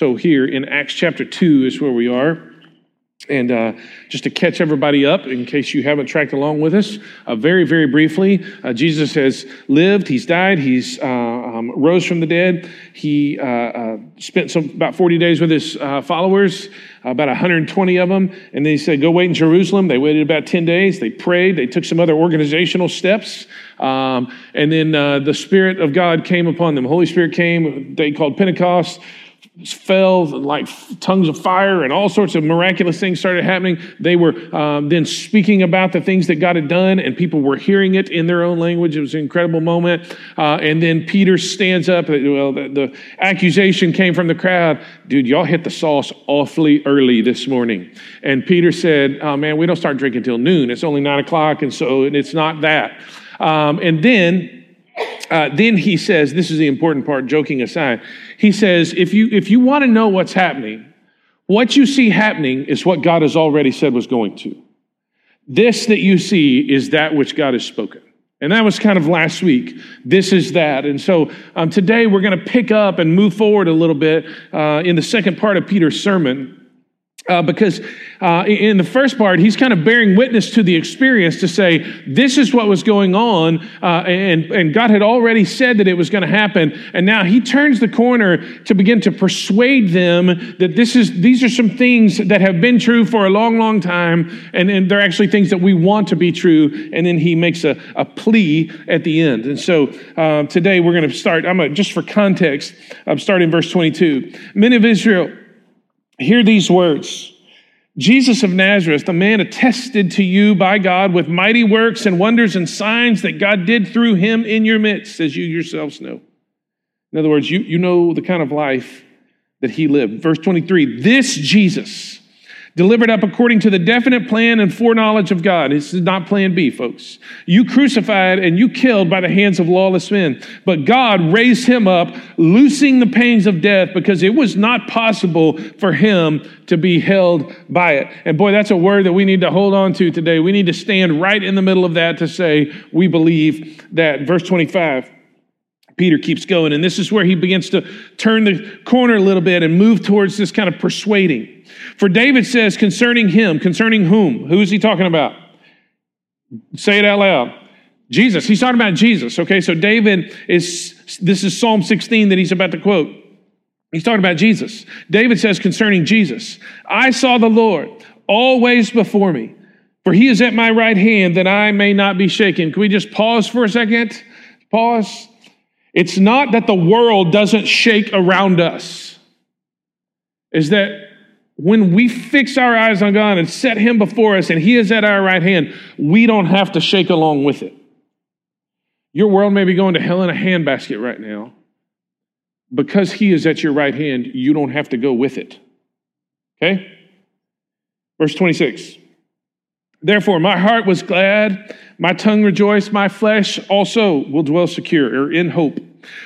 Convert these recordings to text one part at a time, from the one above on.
So, here in Acts chapter 2 is where we are. And uh, just to catch everybody up, in case you haven't tracked along with us, uh, very, very briefly, uh, Jesus has lived, he's died, he's uh, um, rose from the dead. He uh, uh, spent some, about 40 days with his followers, about 120 of them. And then he said, Go wait in Jerusalem. They waited about 10 days. They prayed. They took some other organizational steps. Um, and then the Spirit of God came upon them. Holy Spirit came, they called Pentecost fell like tongues of fire and all sorts of miraculous things started happening. They were um, then speaking about the things that god had done and people were hearing it in their own language. It was an incredible moment. Uh, and then peter stands up. Well the, the, accusation came from the crowd. Dude y'all hit the sauce awfully early this morning. And peter said oh man we don't start drinking till noon. It's only nine o'clock and so it's not that. Um, and then uh, then he says, this is the important part, joking aside. He says, if you, if you want to know what's happening, what you see happening is what God has already said was going to. This that you see is that which God has spoken. And that was kind of last week. This is that. And so um, today we're going to pick up and move forward a little bit uh, in the second part of Peter's sermon. Uh, because uh, in the first part, he's kind of bearing witness to the experience to say, this is what was going on, uh, and, and God had already said that it was going to happen. And now he turns the corner to begin to persuade them that this is, these are some things that have been true for a long, long time, and, and they're actually things that we want to be true. And then he makes a, a plea at the end. And so uh, today we're going to start, I'm a, just for context, I'm starting verse 22. Men of Israel, Hear these words Jesus of Nazareth, the man attested to you by God with mighty works and wonders and signs that God did through him in your midst, as you yourselves know. In other words, you, you know the kind of life that he lived. Verse 23 This Jesus delivered up according to the definite plan and foreknowledge of God. This is not plan B, folks. You crucified and you killed by the hands of lawless men, but God raised him up, loosing the pains of death because it was not possible for him to be held by it. And boy, that's a word that we need to hold on to today. We need to stand right in the middle of that to say, we believe that. Verse 25. Peter keeps going, and this is where he begins to turn the corner a little bit and move towards this kind of persuading. For David says concerning him, concerning whom? Who is he talking about? Say it out loud. Jesus. He's talking about Jesus. Okay, so David is, this is Psalm 16 that he's about to quote. He's talking about Jesus. David says concerning Jesus, I saw the Lord always before me, for he is at my right hand that I may not be shaken. Can we just pause for a second? Pause. It's not that the world doesn't shake around us, is that when we fix our eyes on God and set Him before us and He is at our right hand, we don't have to shake along with it. Your world may be going to hell in a handbasket right now. Because He is at your right hand, you don't have to go with it. Okay? Verse 26. Therefore, my heart was glad, my tongue rejoiced, my flesh also will dwell secure or in hope.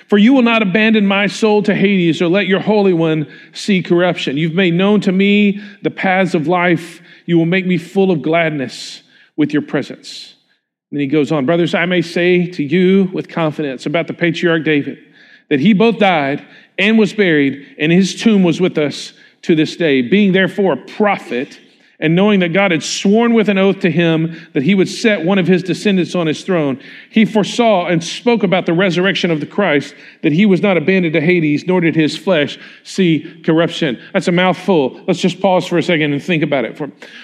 For you will not abandon my soul to Hades or let your Holy One see corruption. You've made known to me the paths of life. You will make me full of gladness with your presence. And then he goes on, Brothers, I may say to you with confidence about the patriarch David that he both died and was buried, and his tomb was with us to this day. Being therefore a prophet, and knowing that God had sworn with an oath to him that he would set one of his descendants on his throne, he foresaw and spoke about the resurrection of the Christ, that he was not abandoned to Hades, nor did his flesh see corruption. That's a mouthful. Let's just pause for a second and think about it.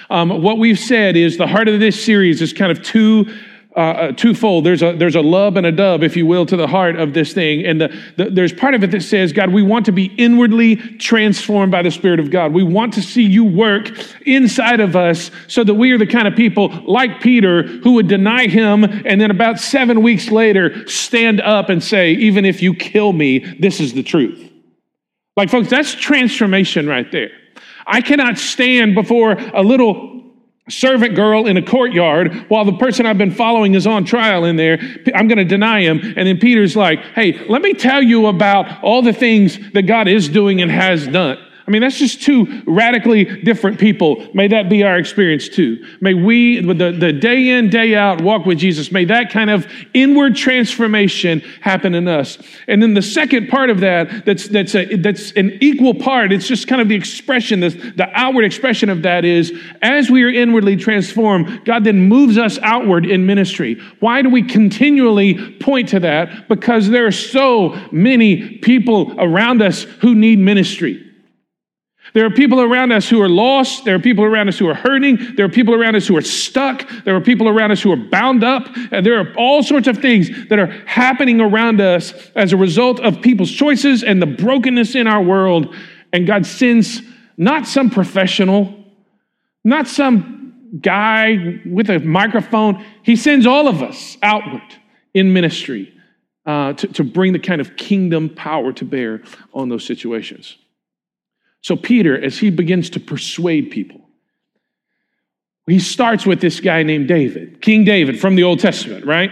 Um, what we've said is the heart of this series is kind of two uh, uh, twofold. There's a there's a love and a dove, if you will, to the heart of this thing. And the, the, there's part of it that says, God, we want to be inwardly transformed by the Spirit of God. We want to see you work inside of us, so that we are the kind of people like Peter who would deny Him, and then about seven weeks later stand up and say, even if you kill me, this is the truth. Like, folks, that's transformation right there. I cannot stand before a little servant girl in a courtyard while the person I've been following is on trial in there. I'm going to deny him. And then Peter's like, hey, let me tell you about all the things that God is doing and has done. I mean, that's just two radically different people. May that be our experience too. May we, the, the day in, day out walk with Jesus, may that kind of inward transformation happen in us. And then the second part of that, that's, that's, a, that's an equal part, it's just kind of the expression, the, the outward expression of that is as we are inwardly transformed, God then moves us outward in ministry. Why do we continually point to that? Because there are so many people around us who need ministry. There are people around us who are lost. There are people around us who are hurting. There are people around us who are stuck. There are people around us who are bound up. And there are all sorts of things that are happening around us as a result of people's choices and the brokenness in our world. And God sends not some professional, not some guy with a microphone. He sends all of us outward in ministry uh, to, to bring the kind of kingdom power to bear on those situations. So, Peter, as he begins to persuade people, he starts with this guy named David, King David from the Old Testament, right?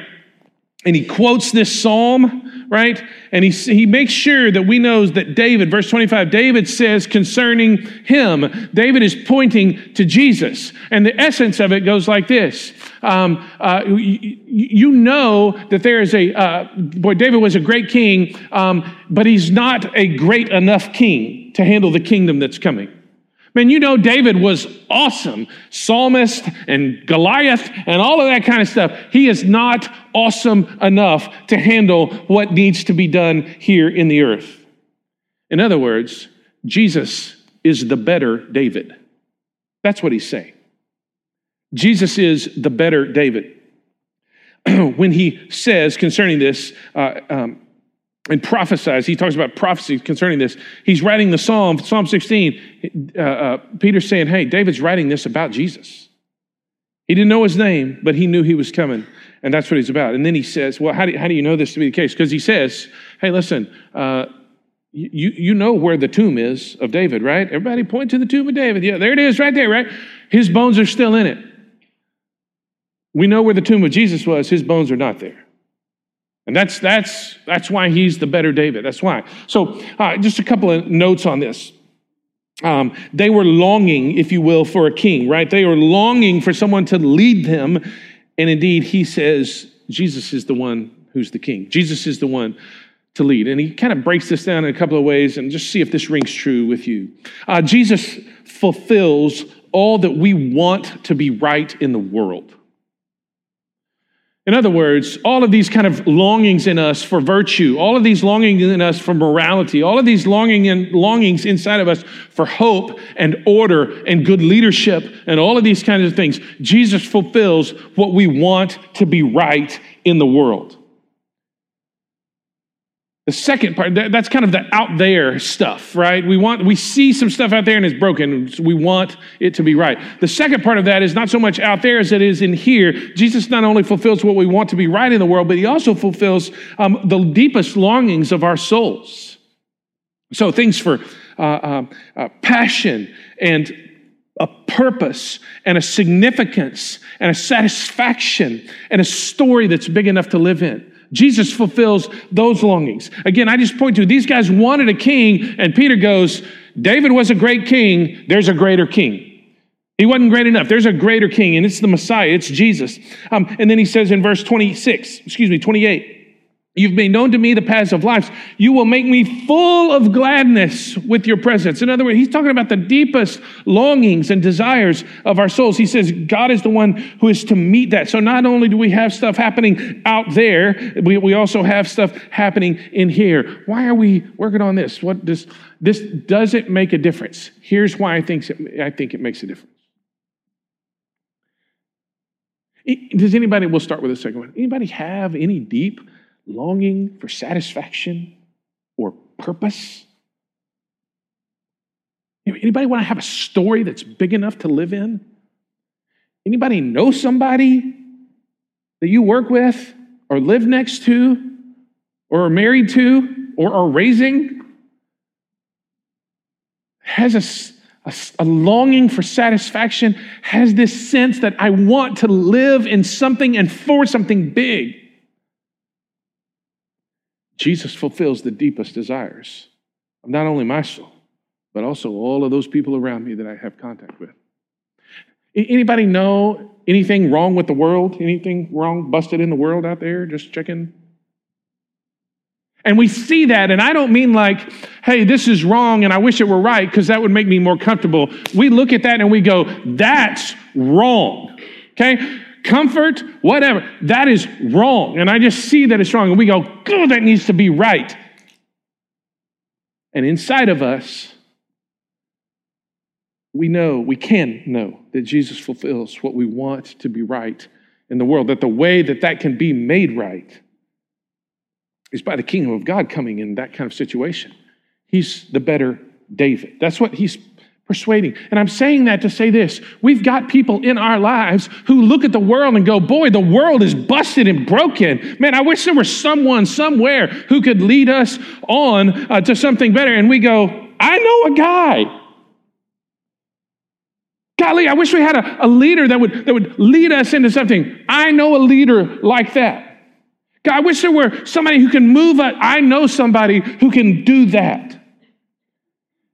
And he quotes this psalm, right? And he, he makes sure that we know that David, verse 25, David says concerning him, David is pointing to Jesus. And the essence of it goes like this. Um, uh, you, you, know that there is a, uh, boy, David was a great king, um, but he's not a great enough king to handle the kingdom that's coming. Man, you know, David was awesome. Psalmist and Goliath and all of that kind of stuff. He is not awesome enough to handle what needs to be done here in the earth. In other words, Jesus is the better David. That's what he's saying. Jesus is the better David. when he says concerning this, uh, um, and prophesies. He talks about prophecy concerning this. He's writing the Psalm, Psalm 16. Uh, uh, Peter's saying, Hey, David's writing this about Jesus. He didn't know his name, but he knew he was coming. And that's what he's about. And then he says, Well, how do, how do you know this to be the case? Because he says, Hey, listen, uh, you, you know where the tomb is of David, right? Everybody point to the tomb of David. Yeah, there it is right there, right? His bones are still in it. We know where the tomb of Jesus was, his bones are not there. And that's, that's, that's why he's the better David. That's why. So, uh, just a couple of notes on this. Um, they were longing, if you will, for a king, right? They were longing for someone to lead them. And indeed, he says, Jesus is the one who's the king. Jesus is the one to lead. And he kind of breaks this down in a couple of ways and just see if this rings true with you. Uh, Jesus fulfills all that we want to be right in the world. In other words, all of these kind of longings in us for virtue, all of these longings in us for morality, all of these longing and longings inside of us for hope and order and good leadership and all of these kinds of things, Jesus fulfills what we want to be right in the world. The second part, that's kind of the out there stuff, right? We want, we see some stuff out there and it's broken. So we want it to be right. The second part of that is not so much out there as it is in here. Jesus not only fulfills what we want to be right in the world, but he also fulfills um, the deepest longings of our souls. So things for uh, uh, uh, passion and a purpose and a significance and a satisfaction and a story that's big enough to live in. Jesus fulfills those longings. Again, I just point to these guys wanted a king, and Peter goes, David was a great king, there's a greater king. He wasn't great enough. There's a greater king, and it's the Messiah, it's Jesus. Um, and then he says in verse 26, excuse me, 28, You've made known to me the paths of life. You will make me full of gladness with your presence. In other words, he's talking about the deepest longings and desires of our souls. He says God is the one who is to meet that. So not only do we have stuff happening out there, we, we also have stuff happening in here. Why are we working on this? What does this doesn't make a difference? Here's why I think it, I think it makes a difference. Does anybody, we'll start with the second one. Anybody have any deep longing for satisfaction or purpose? Anybody want to have a story that's big enough to live in? Anybody know somebody that you work with or live next to or are married to or are raising has a, a, a, longing for satisfaction, has this sense that I want to live in something and for something big. Jesus fulfills the deepest desires of not only my soul, but also all of those people around me that I have contact with. Anybody know anything wrong with the world? Anything wrong, busted in the world out there? Just checking. And we see that, and I don't mean like, hey, this is wrong and I wish it were right, because that would make me more comfortable. We look at that and we go, that's wrong. Okay? Comfort, whatever, that is wrong. And I just see that it's wrong, and we go, oh, that needs to be right. And inside of us, we know, we can know that Jesus fulfills what we want to be right in the world, that the way that that can be made right is by the kingdom of God coming in that kind of situation. He's the better David. That's what he's persuading. And I'm saying that to say this we've got people in our lives who look at the world and go, Boy, the world is busted and broken. Man, I wish there were someone somewhere who could lead us on uh, to something better. And we go, I know a guy. Golly, I wish we had a, a leader that would, that would lead us into something. I know a leader like that. God, I wish there were somebody who can move. I know somebody who can do that.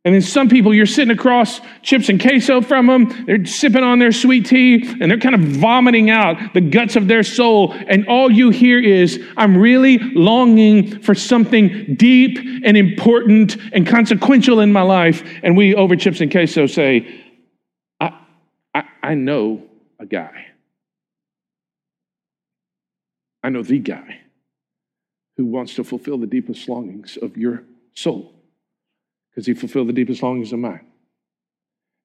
And then some people, you're sitting across chips and queso from them, they're sipping on their sweet tea, and they're kind of vomiting out the guts of their soul. And all you hear is, I'm really longing for something deep and important and consequential in my life. And we, over chips and queso, say, I, I, I know a guy. I know the guy who wants to fulfill the deepest longings of your soul because he fulfilled the deepest longings of mine.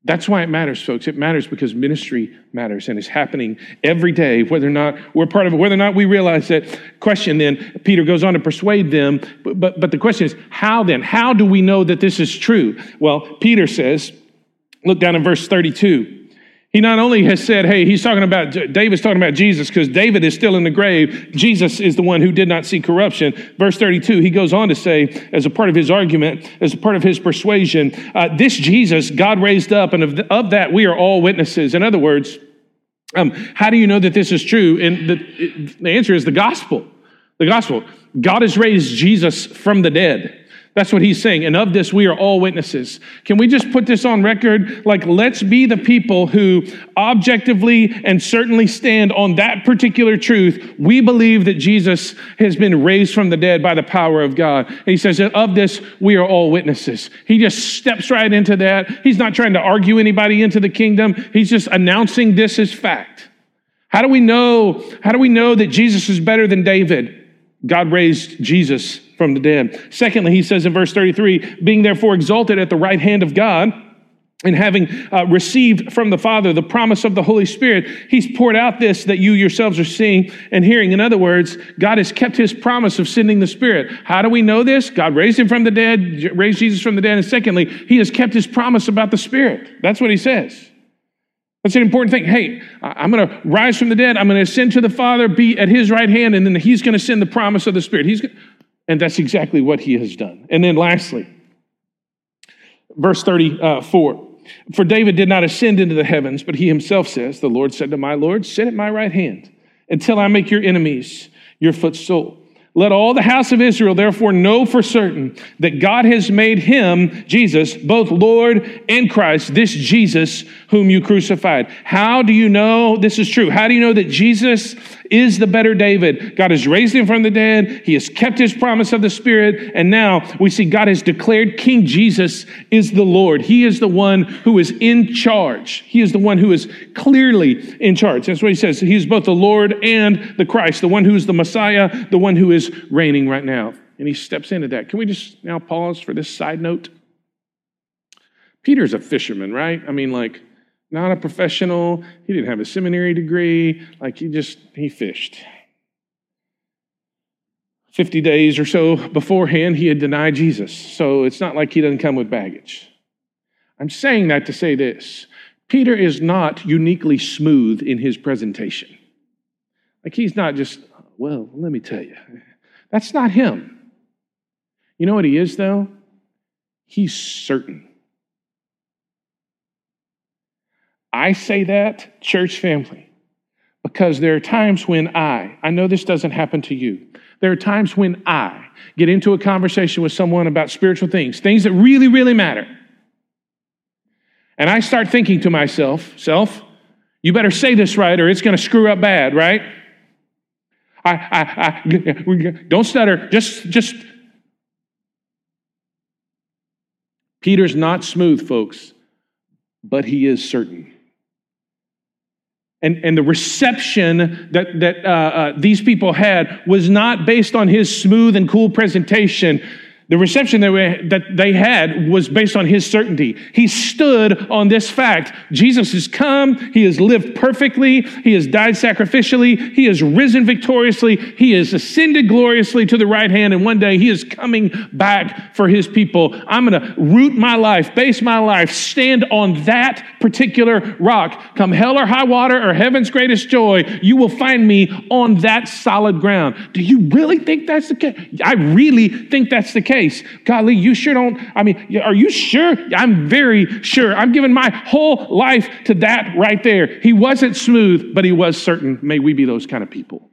That's why it matters, folks. It matters because ministry matters and it's happening every day, whether or not we're part of it, whether or not we realize that. Question then, Peter goes on to persuade them, but, but, but the question is, how then? How do we know that this is true? Well, Peter says, look down in verse 32. He not only has said, hey, he's talking about, David's talking about Jesus because David is still in the grave. Jesus is the one who did not see corruption. Verse 32, he goes on to say, as a part of his argument, as a part of his persuasion, uh, this Jesus God raised up, and of, of that we are all witnesses. In other words, um, how do you know that this is true? And the, the answer is the gospel. The gospel. God has raised Jesus from the dead. That's what he's saying. And of this, we are all witnesses. Can we just put this on record? Like, let's be the people who objectively and certainly stand on that particular truth. We believe that Jesus has been raised from the dead by the power of God. And he says, of this, we are all witnesses. He just steps right into that. He's not trying to argue anybody into the kingdom. He's just announcing this as fact. How do we know? How do we know that Jesus is better than David? God raised Jesus from the dead. Secondly, he says in verse 33 being therefore exalted at the right hand of God, and having uh, received from the Father the promise of the Holy Spirit, He's poured out this that you yourselves are seeing and hearing. In other words, God has kept His promise of sending the Spirit. How do we know this? God raised Him from the dead, raised Jesus from the dead. And secondly, He has kept His promise about the Spirit. That's what He says. That's an important thing. Hey, I'm going to rise from the dead. I'm going to ascend to the Father, be at his right hand, and then he's going to send the promise of the Spirit. He's going and that's exactly what he has done. And then lastly, verse 34 For David did not ascend into the heavens, but he himself says, The Lord said to my Lord, Sit at my right hand until I make your enemies your footstool. Let all the house of Israel therefore know for certain that God has made him, Jesus, both Lord and Christ, this Jesus whom you crucified. How do you know this is true? How do you know that Jesus is the better David? God has raised him from the dead. He has kept his promise of the Spirit. And now we see God has declared King Jesus is the Lord. He is the one who is in charge. He is the one who is clearly in charge. That's what he says. He is both the Lord and the Christ, the one who is the Messiah, the one who is reigning right now. And he steps into that. Can we just now pause for this side note? Peter's a fisherman, right? I mean, like, not a professional. He didn't have a seminary degree. Like, he just, he fished. 50 days or so beforehand, he had denied Jesus. So it's not like he doesn't come with baggage. I'm saying that to say this Peter is not uniquely smooth in his presentation. Like, he's not just, well, let me tell you. That's not him. You know what he is, though? He's certain. I say that, church family, because there are times when I, I know this doesn't happen to you, there are times when I get into a conversation with someone about spiritual things, things that really, really matter. And I start thinking to myself, self, you better say this right or it's going to screw up bad, right? I, I, I, don't stutter. Just, just. Peter's not smooth, folks, but he is certain. And, and the reception that, that uh, uh, these people had was not based on his smooth and cool presentation. The reception that, we, that they had was based on his certainty. He stood on this fact Jesus has come, he has lived perfectly, he has died sacrificially, he has risen victoriously, he has ascended gloriously to the right hand, and one day he is coming back for his people. I'm going to root my life, base my life, stand on that particular rock. Come hell or high water or heaven's greatest joy, you will find me on that solid ground. Do you really think that's the case? I really think that's the case case. Golly, you sure don't. I mean, are you sure? I'm very sure. I'm giving my whole life to that right there. He wasn't smooth, but he was certain. May we be those kind of people.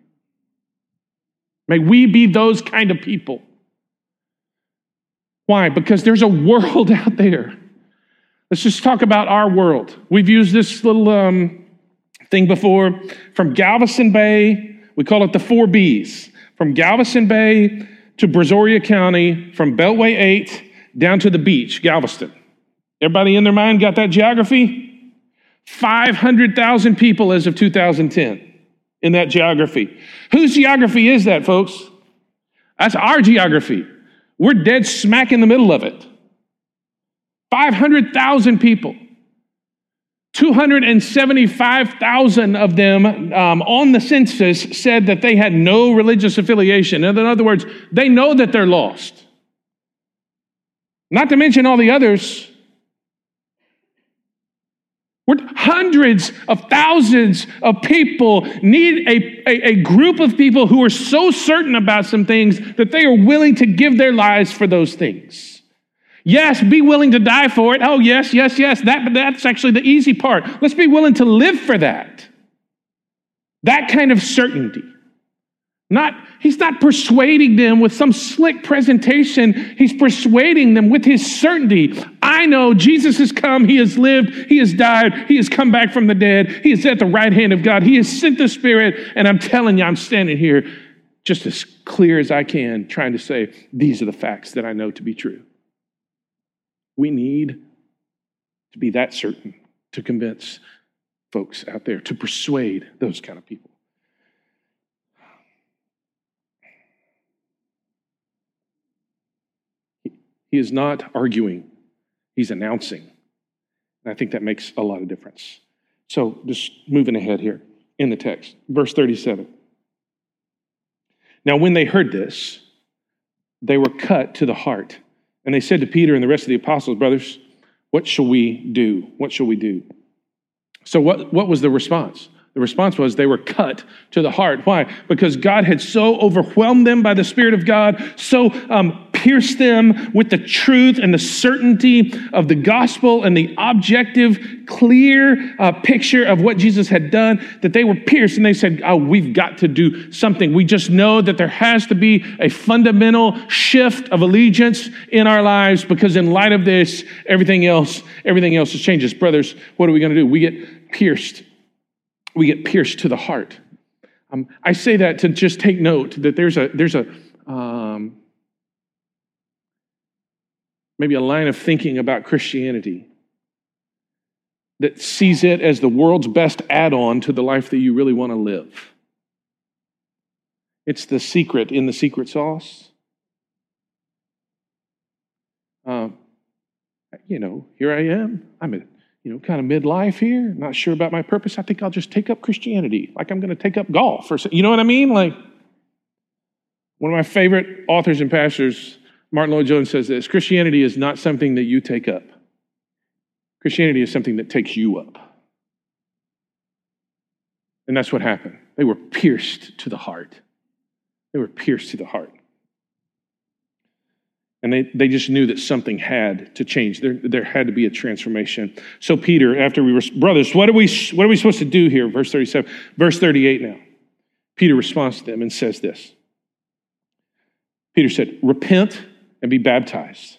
May we be those kind of people. Why? Because there's a world out there. Let's just talk about our world. We've used this little um, thing before from Galveston Bay. We call it the four B's. From Galveston Bay to Brazoria County from Beltway 8 down to the beach, Galveston. Everybody in their mind got that geography? 500,000 people as of 2010 in that geography. Whose geography is that, folks? That's our geography. We're dead smack in the middle of it. 500,000 people. 275,000 of them um, on the census said that they had no religious affiliation. In other words, they know that they're lost. Not to mention all the others. We're hundreds of thousands of people need a, a, a group of people who are so certain about some things that they are willing to give their lives for those things. Yes, be willing to die for it. Oh, yes, yes, yes. That, that's actually the easy part. Let's be willing to live for that. That kind of certainty. Not, he's not persuading them with some slick presentation. He's persuading them with his certainty. I know Jesus has come, he has lived, he has died, he has come back from the dead, he is at the right hand of God, he has sent the Spirit, and I'm telling you, I'm standing here just as clear as I can, trying to say, these are the facts that I know to be true. We need to be that certain to convince folks out there, to persuade those kind of people. He is not arguing, he's announcing. And I think that makes a lot of difference. So, just moving ahead here in the text, verse 37. Now, when they heard this, they were cut to the heart and they said to Peter and the rest of the apostles, Brothers, what shall we do? What shall we do? So, what, what was the response? The response was they were cut to the heart. Why? Because God had so overwhelmed them by the Spirit of God, so um, pierced them with the truth and the certainty of the gospel and the objective, clear uh, picture of what Jesus had done that they were pierced and they said, Oh, we've got to do something. We just know that there has to be a fundamental shift of allegiance in our lives because in light of this, everything else, everything else changes. Brothers, what are we going to do? We get pierced. We get pierced to the heart. Um, I say that to just take note that there's a there's a um, maybe a line of thinking about Christianity that sees it as the world's best add on to the life that you really want to live. It's the secret in the secret sauce. Uh, you know, here I am. I'm a, you know, kind of midlife here. Not sure about my purpose. I think I'll just take up Christianity, like I'm going to take up golf or you know what I mean. Like one of my favorite authors and pastors Martyn Lloyd-Jones says this Christianity is not something that you take up, Christianity is something that takes you up. And that's what happened. They were pierced to the heart. They were pierced to the heart. And they, they just knew that something had to change. There, there had to be a transformation. So, Peter, after we were, brothers, what are, we, what are we supposed to do here? Verse 37, verse 38 now. Peter responds to them and says this Peter said, Repent and be baptized,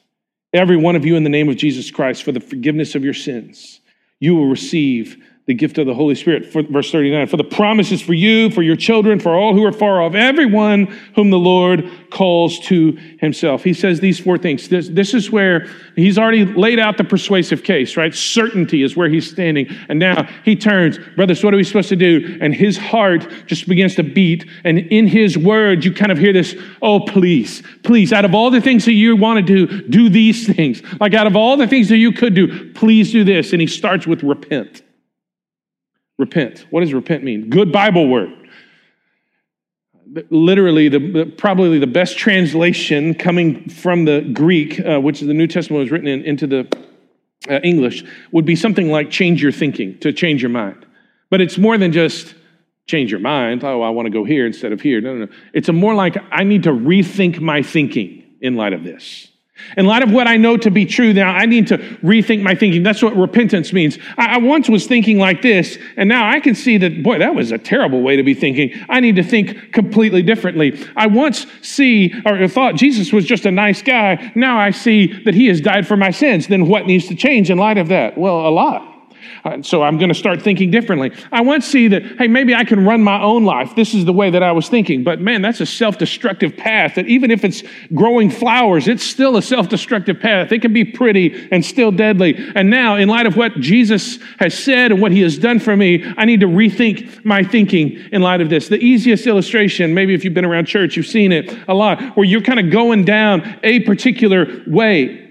every one of you in the name of Jesus Christ for the forgiveness of your sins, you will receive the gift of the Holy Spirit. For, verse 39 For the promise is for you, for your children, for all who are far off, everyone whom the Lord calls to himself. He says these four things. This, this is where he's already laid out the persuasive case, right? Certainty is where he's standing. And now he turns, brothers, what are we supposed to do? And his heart just begins to beat. And in his words, you kind of hear this, oh, please, please, out of all the things that you want to do, do these things. Like out of all the things that you could do, please do this. And he starts with repent. Repent. What does repent mean? Good Bible word. Literally, the, probably the best translation coming from the Greek, uh, which is the New Testament was written in, into the uh, English, would be something like change your thinking, to change your mind. But it's more than just change your mind. Oh, I want to go here instead of here. No, no, no. It's a more like I need to rethink my thinking in light of this. In light of what I know to be true now, I need to rethink my thinking. That's what repentance means. I, I, once was thinking like this, and now I can see that, boy, that was a terrible way to be thinking. I need to think completely differently. I once see or thought Jesus was just a nice guy. Now I see that he has died for my sins. Then what needs to change in light of that? Well, a lot. Uh, so I'm going to start thinking differently. I once see that, hey, maybe I can run my own life. This is the way that I was thinking. But man, that's a self destructive path that even if it's growing flowers, it's still a self destructive path. It can be pretty and still deadly. And now, in light of what Jesus has said and what he has done for me, I need to rethink my thinking in light of this. The easiest illustration, maybe if you've been around church, you've seen it a lot, where you're kind of going down a particular way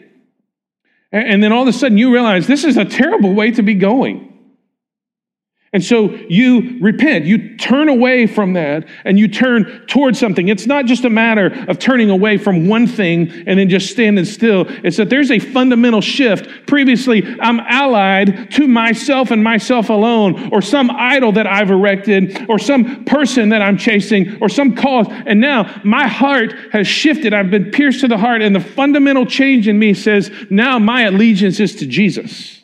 and then all of a sudden you realize this is a terrible way to be going. And so you repent, you turn away from that and you turn towards something. It's not just a matter of turning away from one thing and then just standing still. It's that there's a fundamental shift. Previously, I'm allied to myself and myself alone, or some idol that I've erected, or some person that I'm chasing, or some cause. And now my heart has shifted. I've been pierced to the heart, and the fundamental change in me says, now my allegiance is to Jesus.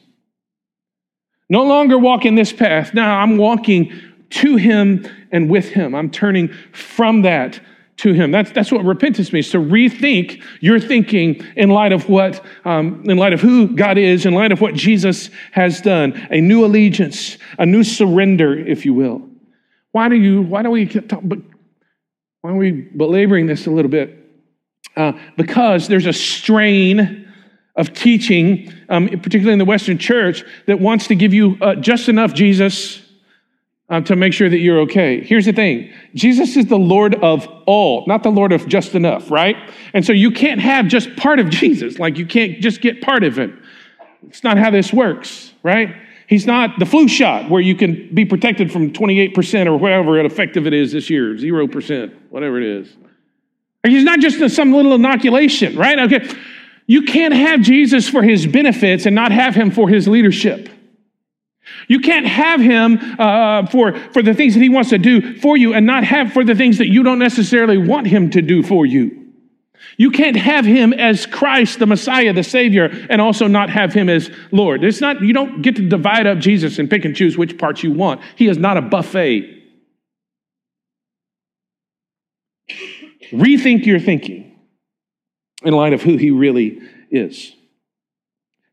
No longer walking this path. Now I'm walking to Him and with Him. I'm turning from that to Him. That's, that's what repentance means to rethink your thinking in light of what, um, in light of who God is, in light of what Jesus has done. A new allegiance, a new surrender, if you will. Why do you, why don't we, why are we belaboring this a little bit? Uh, because there's a strain of teaching, um, particularly in the Western church, that wants to give you uh, just enough Jesus uh, to make sure that you're okay. Here's the thing Jesus is the Lord of all, not the Lord of just enough, right? And so you can't have just part of Jesus, like you can't just get part of him. It's not how this works, right? He's not the flu shot where you can be protected from 28% or whatever effective it is this year, 0%, whatever it is. He's not just some little inoculation, right? Okay. You can't have Jesus for his benefits and not have him for his leadership. You can't have him uh, for, for the things that he wants to do for you and not have for the things that you don't necessarily want him to do for you. You can't have him as Christ, the Messiah, the Savior, and also not have him as Lord. It's not, you don't get to divide up Jesus and pick and choose which parts you want. He is not a buffet. Rethink your thinking in light of who he really is.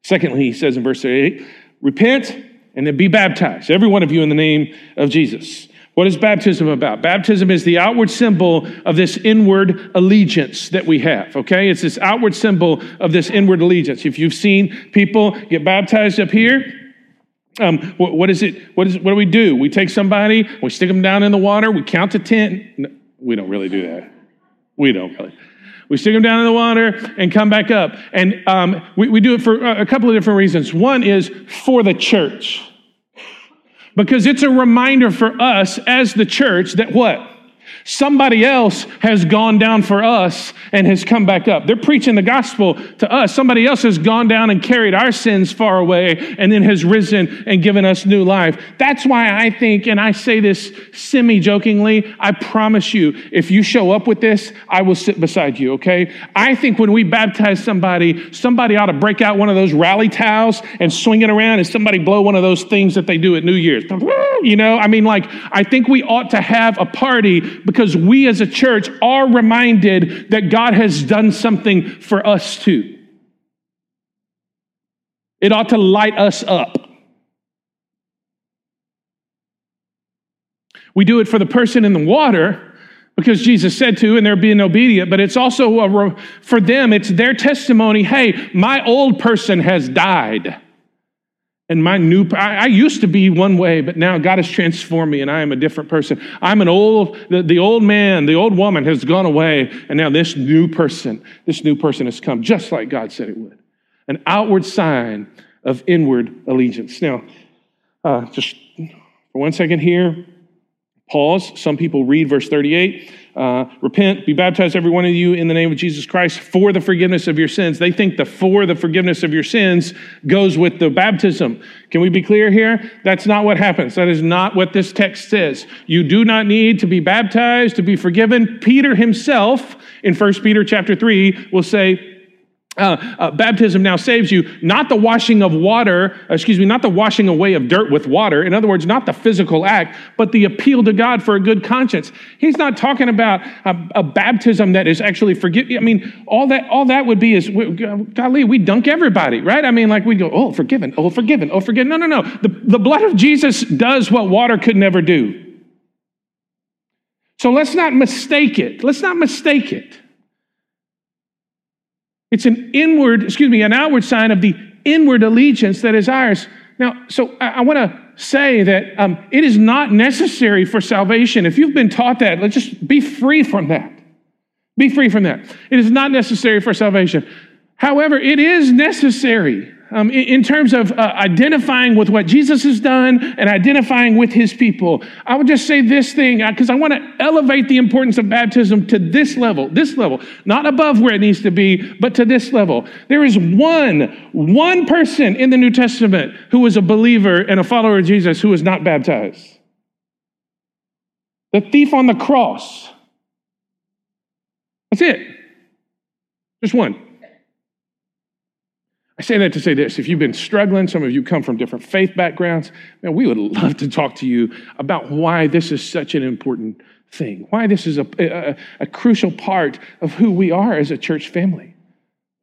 Secondly, he says in verse 8, repent and then be baptized, every one of you in the name of Jesus. What is baptism about? Baptism is the outward symbol of this inward allegiance that we have, okay? It's this outward symbol of this inward allegiance. If you've seen people get baptized up here, um, what, what is it? What, is, what do we do? We take somebody, we stick them down in the water, we count to 10. No, we don't really do that. We don't really. We stick them down in the water and come back up. And um, we, we do it for a couple of different reasons. One is for the church, because it's a reminder for us as the church that what? Somebody else has gone down for us and has come back up. They're preaching the gospel to us. Somebody else has gone down and carried our sins far away and then has risen and given us new life. That's why I think, and I say this semi jokingly, I promise you, if you show up with this, I will sit beside you, okay? I think when we baptize somebody, somebody ought to break out one of those rally towels and swing it around and somebody blow one of those things that they do at New Year's. You know, I mean, like, I think we ought to have a party because we as a church are reminded that God has done something for us too. It ought to light us up. We do it for the person in the water because Jesus said to, and they're being obedient, but it's also a, for them, it's their testimony hey, my old person has died. And my new, I, I, used to be one way, but now God has transformed me and I am a different person. I'm an old, the, the old man, the old woman has gone away, and now this new person, this new person has come, just like God said it would. An outward sign of inward allegiance. Now, uh, just for one second here, pause. Some people read verse 38 uh, repent, be baptized, every one of you, in the name of Jesus Christ for the forgiveness of your sins. They think the for the forgiveness of your sins goes with the baptism. Can we be clear here? That's not what happens. That is not what this text says. You do not need to be baptized to be forgiven. Peter himself, in 1 Peter chapter 3, will say, uh, uh, baptism now saves you, not the washing of water, excuse me, not the washing away of dirt with water. In other words, not the physical act, but the appeal to God for a good conscience. He's not talking about a, a baptism that is actually forgive. I mean, all that all that would be is, golly, we dunk everybody, right? I mean, like we go, oh, forgiven, oh, forgiven, oh, forgiven. No, no, no. The, the blood of Jesus does what water could never do. So let's not mistake it. Let's not mistake it. It's an inward, excuse me, an outward sign of the inward allegiance that is ours. Now, so I, I want to say that um, it is not necessary for salvation. If you've been taught that, let's just be free from that. Be free from that. It is not necessary for salvation. However, it is necessary um, in, in, terms of uh, identifying with what Jesus has done and identifying with his people. I would just say this thing because uh, I want to elevate the importance of baptism to this level, this level, not above where it needs to be, but to this level. There is one, one person in the New Testament who was a believer and a follower of Jesus who was not baptized. The thief on the cross. That's it. Just one. I say that to say this if you've been struggling, some of you come from different faith backgrounds, man, we would love to talk to you about why this is such an important thing, why this is a, a, a crucial part of who we are as a church family,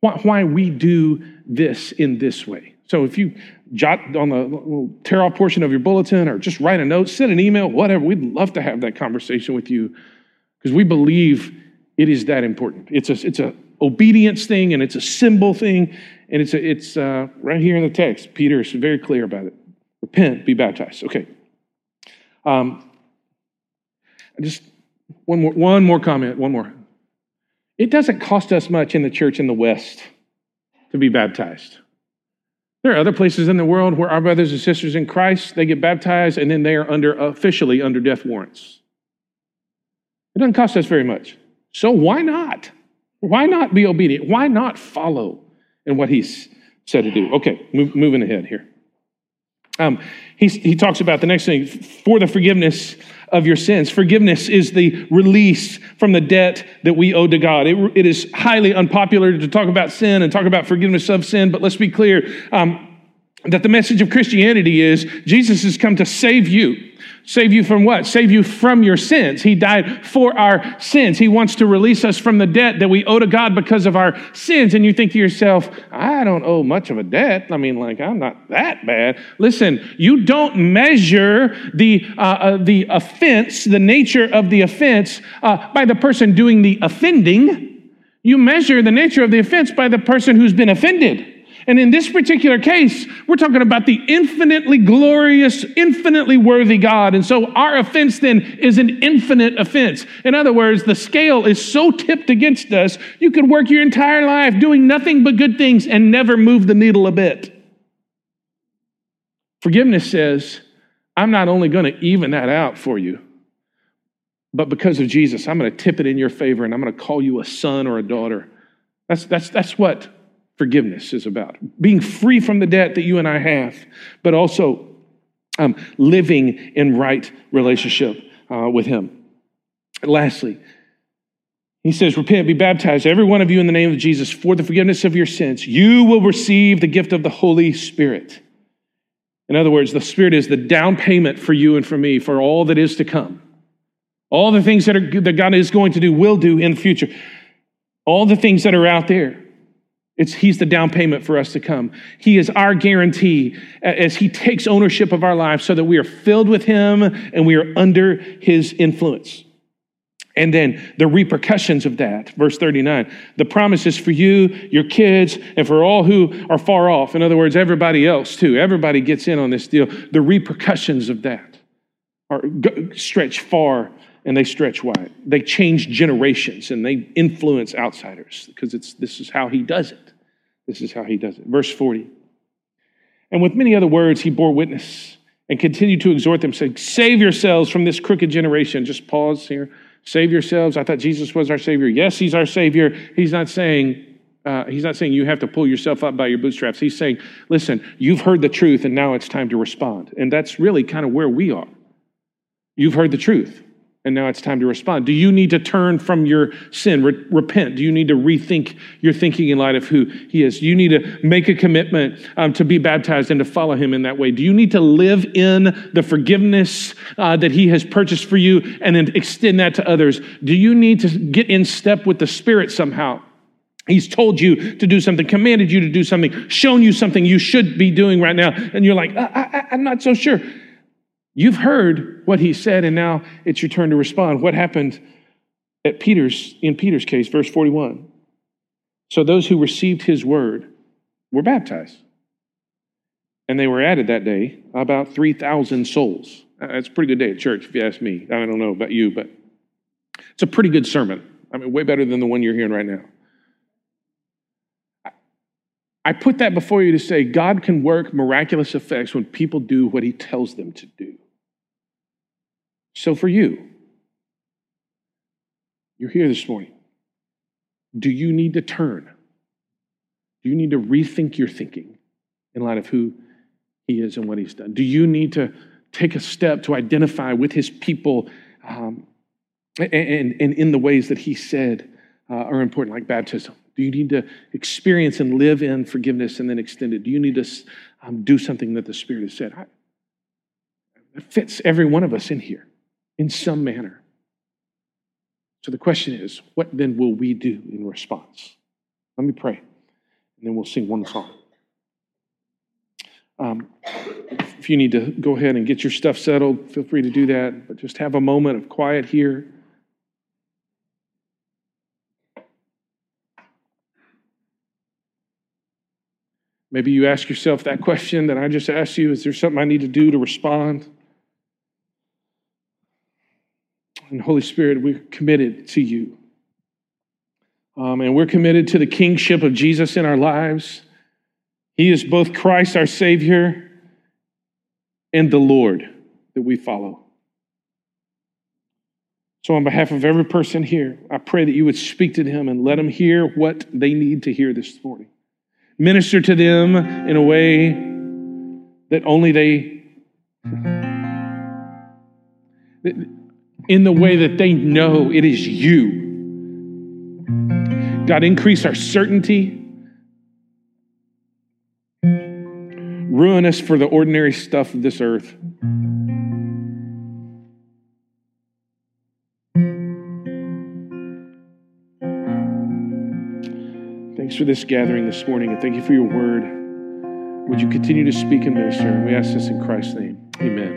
why, why we do this in this way. So if you jot on the tear off portion of your bulletin or just write a note, send an email, whatever, we'd love to have that conversation with you because we believe it is that important. It's a, it's a obedience thing and it's a symbol thing and it's, a, it's uh, right here in the text. Peter is very clear about it. Repent, be baptized. Okay. Um, just one more, one more comment, one more. It doesn't cost us much in the church in the West to be baptized. There are other places in the world where our brothers and sisters in Christ, they get baptized and then they are under officially under death warrants. It doesn't cost us very much. So why not? Why not be obedient? Why not follow? in what he's said to do. Okay, move, moving ahead here. Um, he, he talks about the next thing for the forgiveness of your sins. Forgiveness is the release from the debt that we owe to God. It, it is highly unpopular to talk about sin and talk about forgiveness of sin, but let's be clear um, that the message of Christianity is Jesus has come to save you. Save you from what? Save you from your sins. He died for our sins. He wants to release us from the debt that we owe to God because of our sins. And you think to yourself, I don't owe much of a debt. I mean, like, I'm not that bad. Listen, you don't measure the, uh, uh, the offense, the nature of the offense, uh, by the person doing the offending. You measure the nature of the offense by the person who's been offended. And in this particular case, we're talking about the infinitely glorious, infinitely worthy God. And so our offense then is an infinite offense. In other words, the scale is so tipped against us, you could work your entire life doing nothing but good things and never move the needle a bit. Forgiveness says, I'm not only going to even that out for you, but because of Jesus, I'm going to tip it in your favor and I'm going to call you a son or a daughter. That's, that's, that's what forgiveness is about being free from the debt that you and I have, but also um, living in right relationship uh, with Him. And lastly, he says, Repent, be baptized, every one of you, in the name of Jesus, for the forgiveness of your sins. You will receive the gift of the Holy Spirit. In other words, the Spirit is the down payment for you and for me for all that is to come. All the things that, are, that God is going to do, will do in the future. All the things that are out there. It's, he's the down payment for us to come. He is our guarantee as He takes ownership of our lives so that we are filled with Him and we are under His influence. And then the repercussions of that, verse 39. The promise is for you, your kids, and for all who are far off. In other words, everybody else too. Everybody gets in on this deal. The repercussions of that are stretch far and they stretch wide. They change generations and they influence outsiders because it's this is how he does it. This is how he does it. Verse 40. And with many other words, he bore witness and continued to exhort them, saying, Save yourselves from this crooked generation. Just pause here. Save yourselves. I thought Jesus was our Savior. Yes, He's our Savior. He's not saying, uh, He's not saying you have to pull yourself up by your bootstraps. He's saying, listen, you've heard the truth and now it's time to respond. And that's really kind of where we are. You've heard the truth and now it's time to respond. Do you need to turn from your sin, re- repent? Do you need to rethink your thinking in light of who He is? Do you need to make a commitment um, to be baptized and to follow Him in that way? Do you need to live in the forgiveness uh, that He has purchased for you and then extend that to others? Do you need to get in step with the Spirit somehow? He's told you to do something, commanded you to do something, shown you something you should be doing right now, and you're like, I- I'm not so sure. You've heard what he said, and now it's your turn to respond. What happened at Peter's, in Peter's case, verse 41? So those who received his word were baptized. And they were added that day about 3,000 souls. Uh, that's a pretty good day at church, if you ask me. I don't know about you, but it's a pretty good sermon. I mean, way better than the one you're hearing right now. I put that before you to say God can work miraculous effects when people do what he tells them to do. So for you, you're here this morning. Do you need to turn? Do you need to rethink your thinking in light of who he is and what he's done? Do you need to take a step to identify with his people um, and, and, in the ways that he said uh, are important, like baptism? Do you need to experience and live in forgiveness and then extend it? Do you need to um, do something that the Spirit has said? I, it fits every one of us in here in some manner. So the question is, what then will we do in response? Let me pray, and then we'll sing one song. Um, if you need to go ahead and get your stuff settled, feel free to do that, but just have a moment of quiet here. Maybe you ask yourself that question that I just asked you Is there something I need to do to respond? And Holy Spirit, we're committed to you. Um, and we're committed to the kingship of Jesus in our lives. He is both Christ, our Savior, and the Lord that we follow. So, on behalf of every person here, I pray that you would speak to them and let them hear what they need to hear this morning. Minister to them in a way that only they in the way that they know it is you. God, increase our certainty. Ruin us for the ordinary stuff of this earth. Thanks for this gathering this morning, and thank you for your word. Would you continue to speak and minister? And we ask this in Christ's name. Amen.